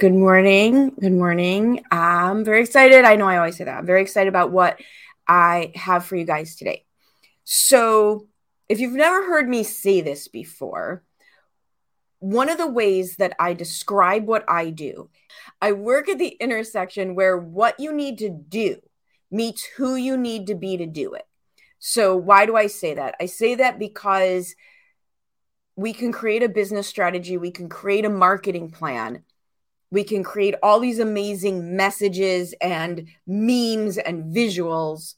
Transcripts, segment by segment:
Good morning. Good morning. I'm very excited. I know I always say that. I'm very excited about what I have for you guys today. So, if you've never heard me say this before, one of the ways that I describe what I do, I work at the intersection where what you need to do meets who you need to be to do it. So, why do I say that? I say that because we can create a business strategy, we can create a marketing plan we can create all these amazing messages and memes and visuals.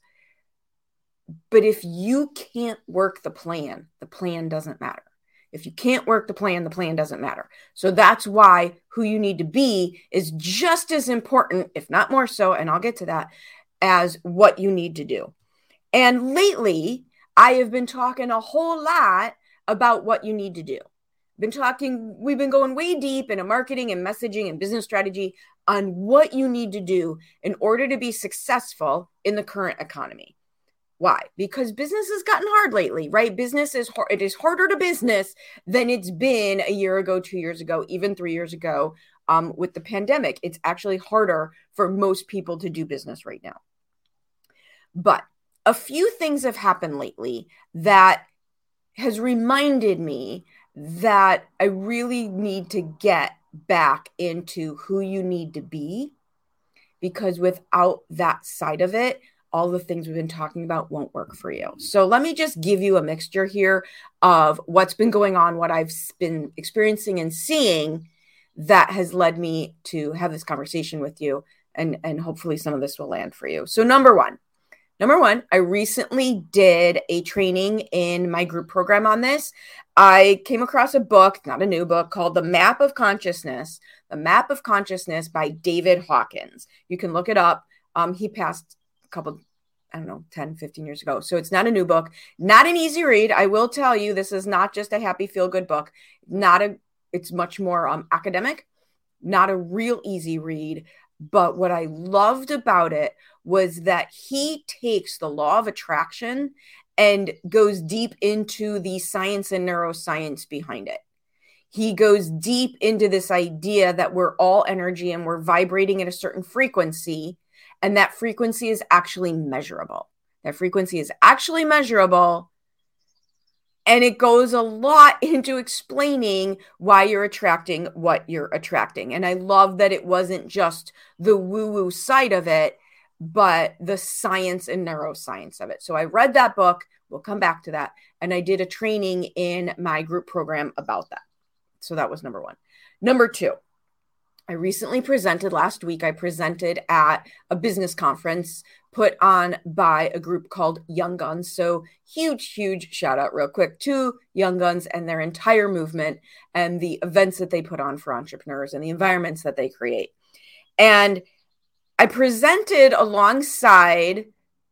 But if you can't work the plan, the plan doesn't matter. If you can't work the plan, the plan doesn't matter. So that's why who you need to be is just as important, if not more so, and I'll get to that, as what you need to do. And lately, I have been talking a whole lot about what you need to do been talking, we've been going way deep into marketing and messaging and business strategy on what you need to do in order to be successful in the current economy. Why? Because business has gotten hard lately, right? Business is hard. It is harder to business than it's been a year ago, two years ago, even three years ago. Um, with the pandemic, it's actually harder for most people to do business right now. But a few things have happened lately that has reminded me that I really need to get back into who you need to be because without that side of it, all the things we've been talking about won't work for you. So let me just give you a mixture here of what's been going on, what I've been experiencing and seeing that has led me to have this conversation with you and and hopefully some of this will land for you. So number 1, Number one, I recently did a training in my group program on this. I came across a book, not a new book, called The Map of Consciousness, The Map of Consciousness by David Hawkins. You can look it up. Um, he passed a couple, I don't know, 10, 15 years ago. So it's not a new book, not an easy read. I will tell you, this is not just a happy, feel good book. Not a, it's much more um, academic, not a real easy read. But what I loved about it was that he takes the law of attraction and goes deep into the science and neuroscience behind it. He goes deep into this idea that we're all energy and we're vibrating at a certain frequency, and that frequency is actually measurable. That frequency is actually measurable. And it goes a lot into explaining why you're attracting what you're attracting. And I love that it wasn't just the woo woo side of it, but the science and neuroscience of it. So I read that book. We'll come back to that. And I did a training in my group program about that. So that was number one. Number two, I recently presented last week. I presented at a business conference put on by a group called Young Guns. So, huge, huge shout out, real quick, to Young Guns and their entire movement and the events that they put on for entrepreneurs and the environments that they create. And I presented alongside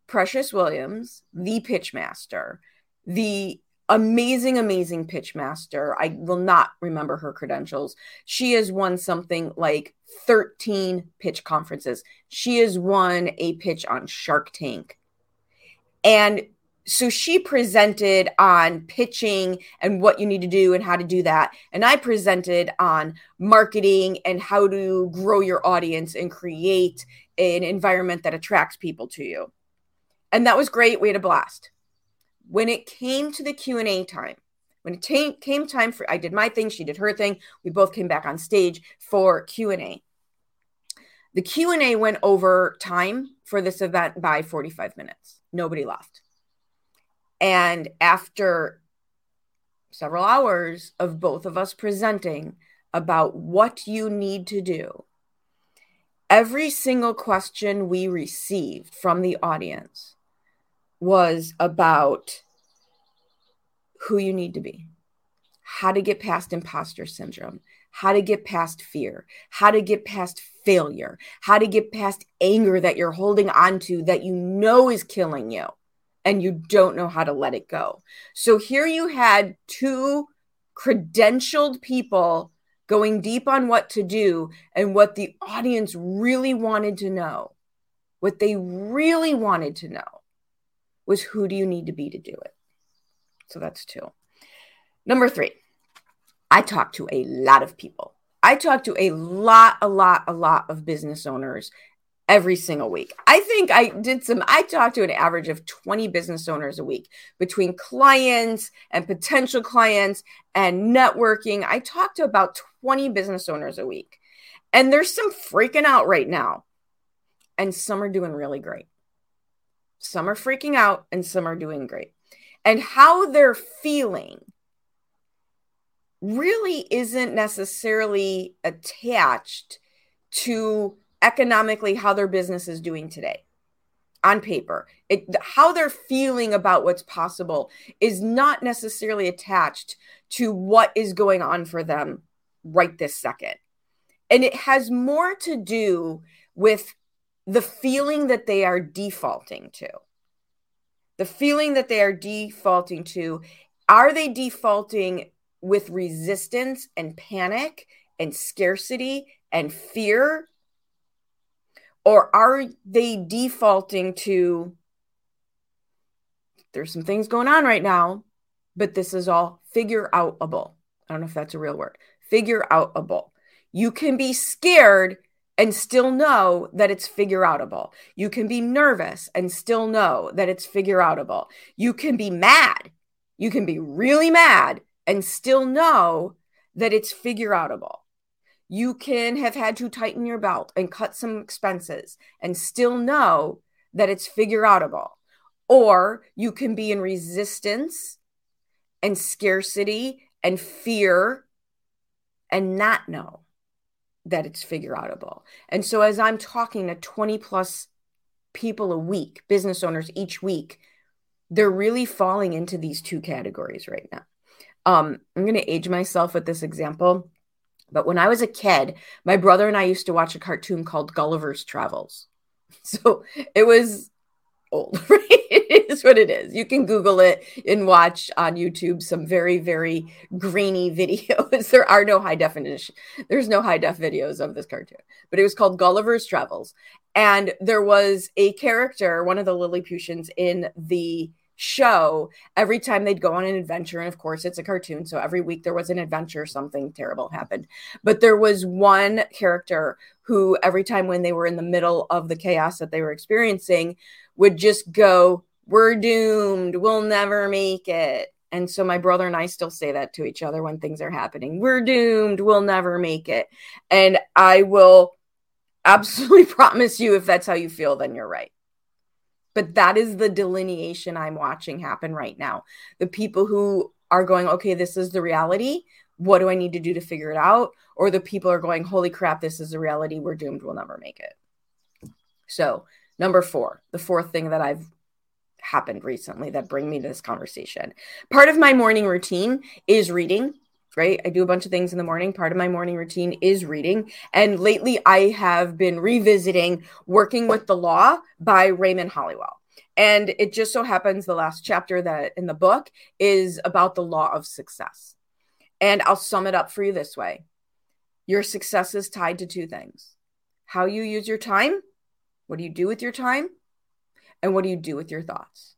Precious Williams, the pitchmaster, the amazing, amazing pitch master. I will not remember her credentials. She has won something like 13 pitch conferences. She has won a pitch on Shark Tank. And so she presented on pitching and what you need to do and how to do that. And I presented on marketing and how to grow your audience and create an environment that attracts people to you. And that was great. We had a blast. When it came to the Q&A time, when it t- came time for I did my thing, she did her thing. We both came back on stage for Q&A. The Q&A went over time for this event by 45 minutes. Nobody left and after several hours of both of us presenting about what you need to do, every single question we received from the audience was about who you need to be, how to get past imposter syndrome, how to get past fear, how to get past failure, how to get past anger that you're holding on to that you know is killing you and you don't know how to let it go. So here you had two credentialed people going deep on what to do and what the audience really wanted to know. What they really wanted to know was who do you need to be to do it? So that's two. Number three, I talk to a lot of people, I talk to a lot, a lot, a lot of business owners every single week. I think I did some, I talked to an average of 20 business owners a week between clients and potential clients and networking. I talked to about 20 business owners a week. And there's some freaking out right now. And some are doing really great. Some are freaking out and some are doing great. And how they're feeling really isn't necessarily attached to economically how their business is doing today on paper it, how they're feeling about what's possible is not necessarily attached to what is going on for them right this second and it has more to do with the feeling that they are defaulting to the feeling that they are defaulting to are they defaulting with resistance and panic and scarcity and fear or are they defaulting to there's some things going on right now, but this is all figure outable. I don't know if that's a real word. Figure outable. You can be scared and still know that it's figure outable. You can be nervous and still know that it's figure outable. You can be mad. You can be really mad and still know that it's figure outable you can have had to tighten your belt and cut some expenses and still know that it's figure outable. Or you can be in resistance and scarcity and fear and not know that it's figure outable. And so as I'm talking to 20 plus people a week, business owners each week, they're really falling into these two categories right now. Um, I'm going to age myself with this example but when I was a kid, my brother and I used to watch a cartoon called Gulliver's Travels. So it was old, right? It is what it is. You can Google it and watch on YouTube some very, very grainy videos. there are no high definition, there's no high def videos of this cartoon, but it was called Gulliver's Travels. And there was a character, one of the Lilliputians in the show every time they'd go on an adventure. And of course, it's a cartoon. So every week there was an adventure, something terrible happened. But there was one character who, every time when they were in the middle of the chaos that they were experiencing, would just go, We're doomed. We'll never make it. And so my brother and I still say that to each other when things are happening. We're doomed. We'll never make it. And I will absolutely promise you if that's how you feel, then you're right. But that is the delineation I'm watching happen right now. The people who are going, okay, this is the reality. What do I need to do to figure it out? Or the people are going, holy crap, this is the reality. We're doomed. We'll never make it. So, number four, the fourth thing that I've happened recently that bring me to this conversation. Part of my morning routine is reading right? I do a bunch of things in the morning. Part of my morning routine is reading. And lately, I have been revisiting Working with the Law by Raymond Holliwell. And it just so happens the last chapter that in the book is about the law of success. And I'll sum it up for you this way Your success is tied to two things how you use your time, what do you do with your time, and what do you do with your thoughts?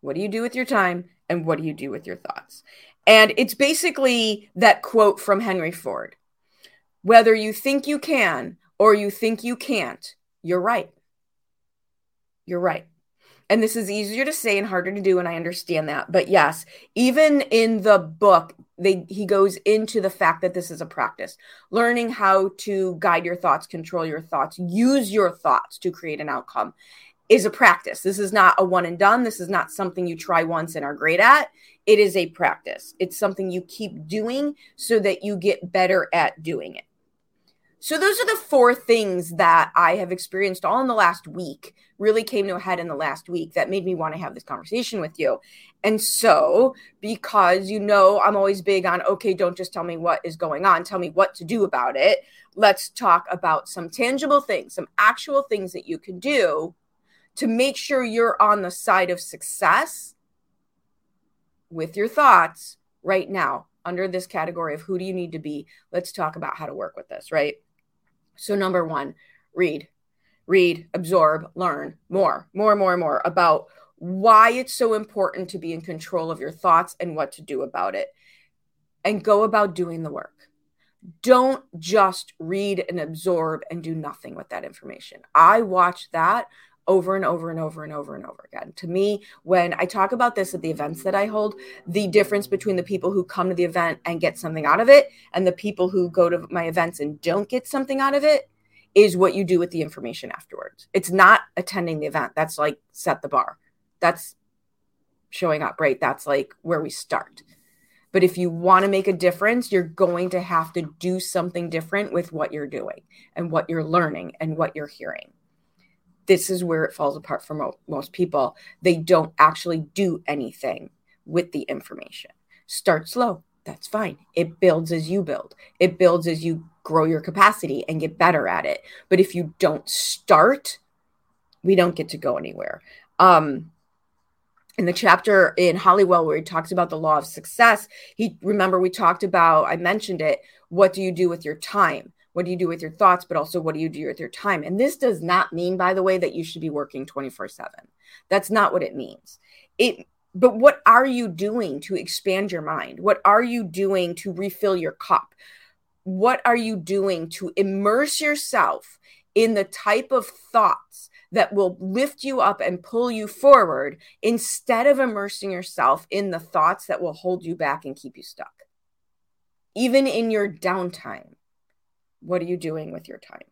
What do you do with your time, and what do you do with your thoughts? And it's basically that quote from Henry Ford whether you think you can or you think you can't, you're right. You're right. And this is easier to say and harder to do, and I understand that. But yes, even in the book, they he goes into the fact that this is a practice, learning how to guide your thoughts, control your thoughts, use your thoughts to create an outcome is a practice. This is not a one and done. This is not something you try once and are great at. It is a practice. It's something you keep doing so that you get better at doing it. So, those are the four things that I have experienced all in the last week, really came to a head in the last week that made me want to have this conversation with you. And so, because you know, I'm always big on, okay, don't just tell me what is going on, tell me what to do about it. Let's talk about some tangible things, some actual things that you can do to make sure you're on the side of success with your thoughts right now under this category of who do you need to be. Let's talk about how to work with this, right? So, number one, read, read, absorb, learn more, more, more, more about why it's so important to be in control of your thoughts and what to do about it. And go about doing the work. don't just read and absorb and do nothing with that information. I watch that over and over and over and over and over again. To me, when I talk about this at the events that I hold, the difference between the people who come to the event and get something out of it and the people who go to my events and don't get something out of it is what you do with the information afterwards. It's not attending the event. That's like set the bar. That's showing up, right? That's like where we start. But if you want to make a difference, you're going to have to do something different with what you're doing and what you're learning and what you're hearing. This is where it falls apart for mo- most people. They don't actually do anything with the information. Start slow. That's fine. It builds as you build, it builds as you grow your capacity and get better at it. But if you don't start, we don't get to go anywhere. Um, in the chapter in Holliwell where he talks about the law of success, he remember we talked about, I mentioned it, what do you do with your time? What do you do with your thoughts, but also what do you do with your time? And this does not mean, by the way, that you should be working 24 7. That's not what it means. It but what are you doing to expand your mind? What are you doing to refill your cup? What are you doing to immerse yourself in the type of thoughts that will lift you up and pull you forward instead of immersing yourself in the thoughts that will hold you back and keep you stuck. Even in your downtime, what are you doing with your time?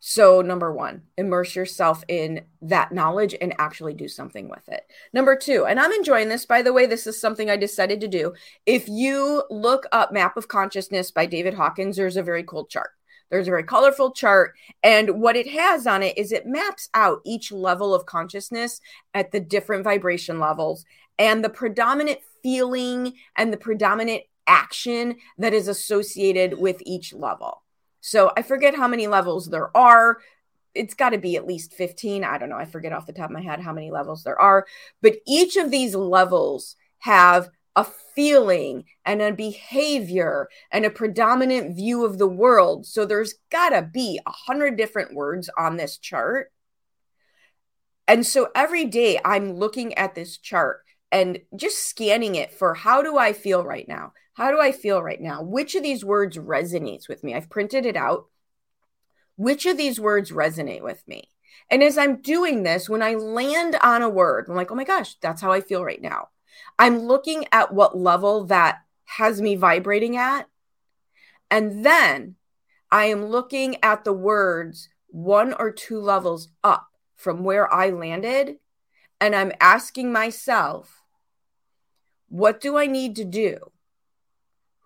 So, number one, immerse yourself in that knowledge and actually do something with it. Number two, and I'm enjoying this, by the way, this is something I decided to do. If you look up Map of Consciousness by David Hawkins, there's a very cool chart. There's a very colorful chart. And what it has on it is it maps out each level of consciousness at the different vibration levels and the predominant feeling and the predominant action that is associated with each level. So I forget how many levels there are. It's got to be at least 15. I don't know. I forget off the top of my head how many levels there are. But each of these levels have a feeling and a behavior and a predominant view of the world. So there's got to be a hundred different words on this chart. And so every day I'm looking at this chart and just scanning it for how do I feel right now? How do I feel right now? Which of these words resonates with me? I've printed it out. Which of these words resonate with me? And as I'm doing this, when I land on a word, I'm like, oh my gosh, that's how I feel right now. I'm looking at what level that has me vibrating at. And then I am looking at the words one or two levels up from where I landed. And I'm asking myself, what do I need to do?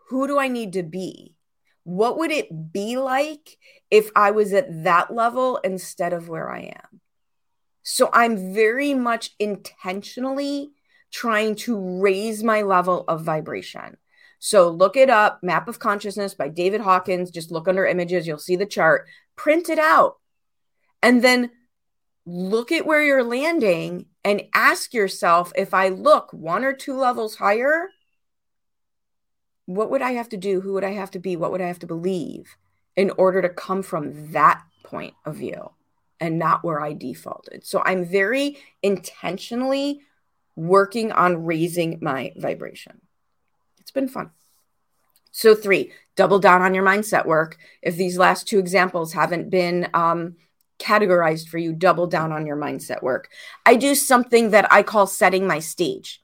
Who do I need to be? What would it be like if I was at that level instead of where I am? So I'm very much intentionally trying to raise my level of vibration. So look it up, Map of Consciousness by David Hawkins. Just look under images, you'll see the chart. Print it out. And then look at where you're landing and ask yourself if I look one or two levels higher, what would I have to do? Who would I have to be? What would I have to believe in order to come from that point of view and not where I defaulted? So I'm very intentionally working on raising my vibration. It's been fun. So, three, double down on your mindset work. If these last two examples haven't been um, categorized for you, double down on your mindset work. I do something that I call setting my stage.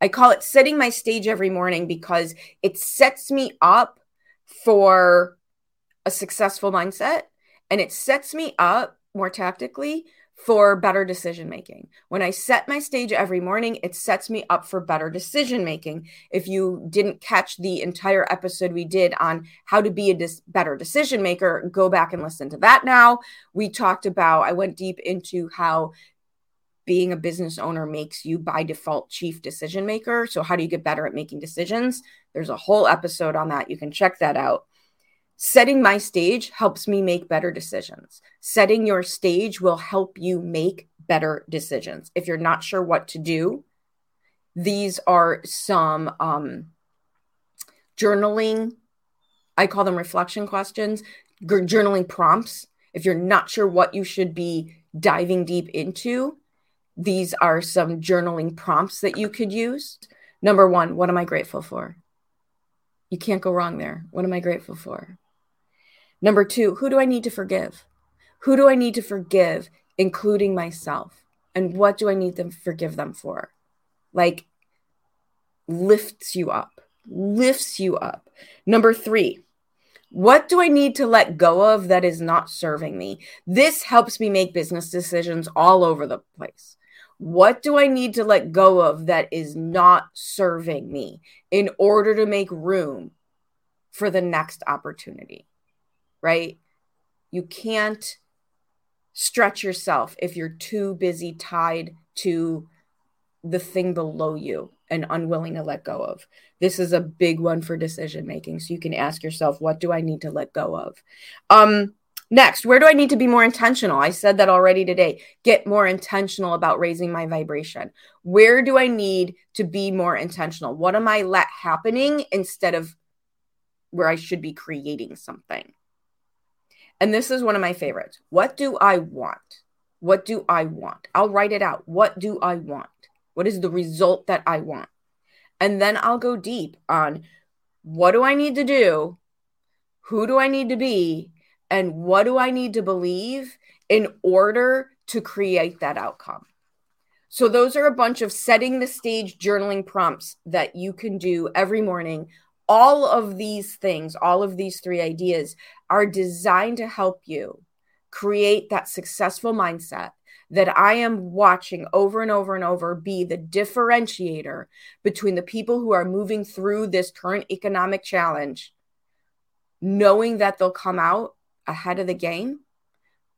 I call it setting my stage every morning because it sets me up for a successful mindset and it sets me up more tactically for better decision making. When I set my stage every morning, it sets me up for better decision making. If you didn't catch the entire episode we did on how to be a dis- better decision maker, go back and listen to that now. We talked about, I went deep into how being a business owner makes you by default chief decision maker. So, how do you get better at making decisions? There's a whole episode on that. You can check that out. Setting my stage helps me make better decisions. Setting your stage will help you make better decisions. If you're not sure what to do, these are some um, journaling, I call them reflection questions, journaling prompts. If you're not sure what you should be diving deep into, these are some journaling prompts that you could use. Number one, what am I grateful for? You can't go wrong there. What am I grateful for? Number two, who do I need to forgive? Who do I need to forgive, including myself? And what do I need to forgive them for? Like, lifts you up, lifts you up. Number three, what do I need to let go of that is not serving me? This helps me make business decisions all over the place. What do I need to let go of that is not serving me in order to make room for the next opportunity? Right? You can't stretch yourself if you're too busy tied to the thing below you and unwilling to let go of. This is a big one for decision making. So you can ask yourself, what do I need to let go of? Um, next, where do I need to be more intentional? I said that already today. Get more intentional about raising my vibration. Where do I need to be more intentional? What am I let happening instead of where I should be creating something? And this is one of my favorites. What do I want? What do I want? I'll write it out. What do I want? What is the result that I want? And then I'll go deep on what do I need to do? Who do I need to be? And what do I need to believe in order to create that outcome? So, those are a bunch of setting the stage journaling prompts that you can do every morning. All of these things, all of these three ideas are designed to help you create that successful mindset that I am watching over and over and over be the differentiator between the people who are moving through this current economic challenge, knowing that they'll come out ahead of the game,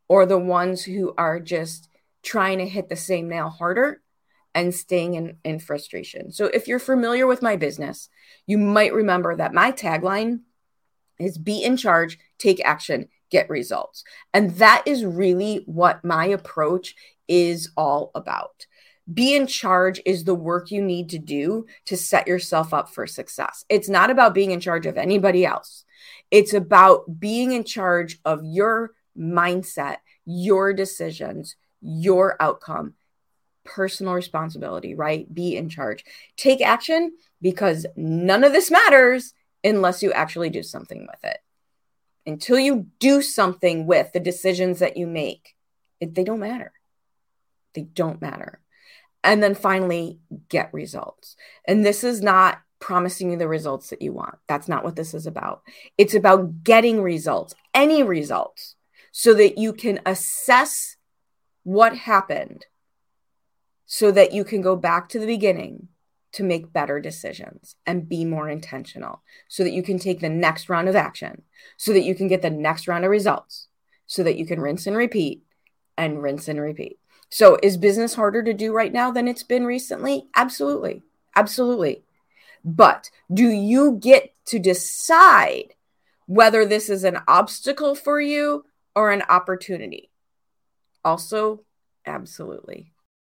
or the ones who are just trying to hit the same nail harder and staying in, in frustration. So, if you're familiar with my business, you might remember that my tagline is be in charge, take action, get results. And that is really what my approach is all about. Be in charge is the work you need to do to set yourself up for success. It's not about being in charge of anybody else. It's about being in charge of your mindset, your decisions, your outcome, personal responsibility, right? Be in charge. Take action because none of this matters unless you actually do something with it until you do something with the decisions that you make, it, they don't matter. They don't matter. And then finally, get results. And this is not promising you the results that you want. That's not what this is about. It's about getting results, any results, so that you can assess what happened, so that you can go back to the beginning to make better decisions and be more intentional so that you can take the next round of action, so that you can get the next round of results, so that you can rinse and repeat and rinse and repeat. So, is business harder to do right now than it's been recently? Absolutely. Absolutely. But do you get to decide whether this is an obstacle for you or an opportunity? Also, absolutely.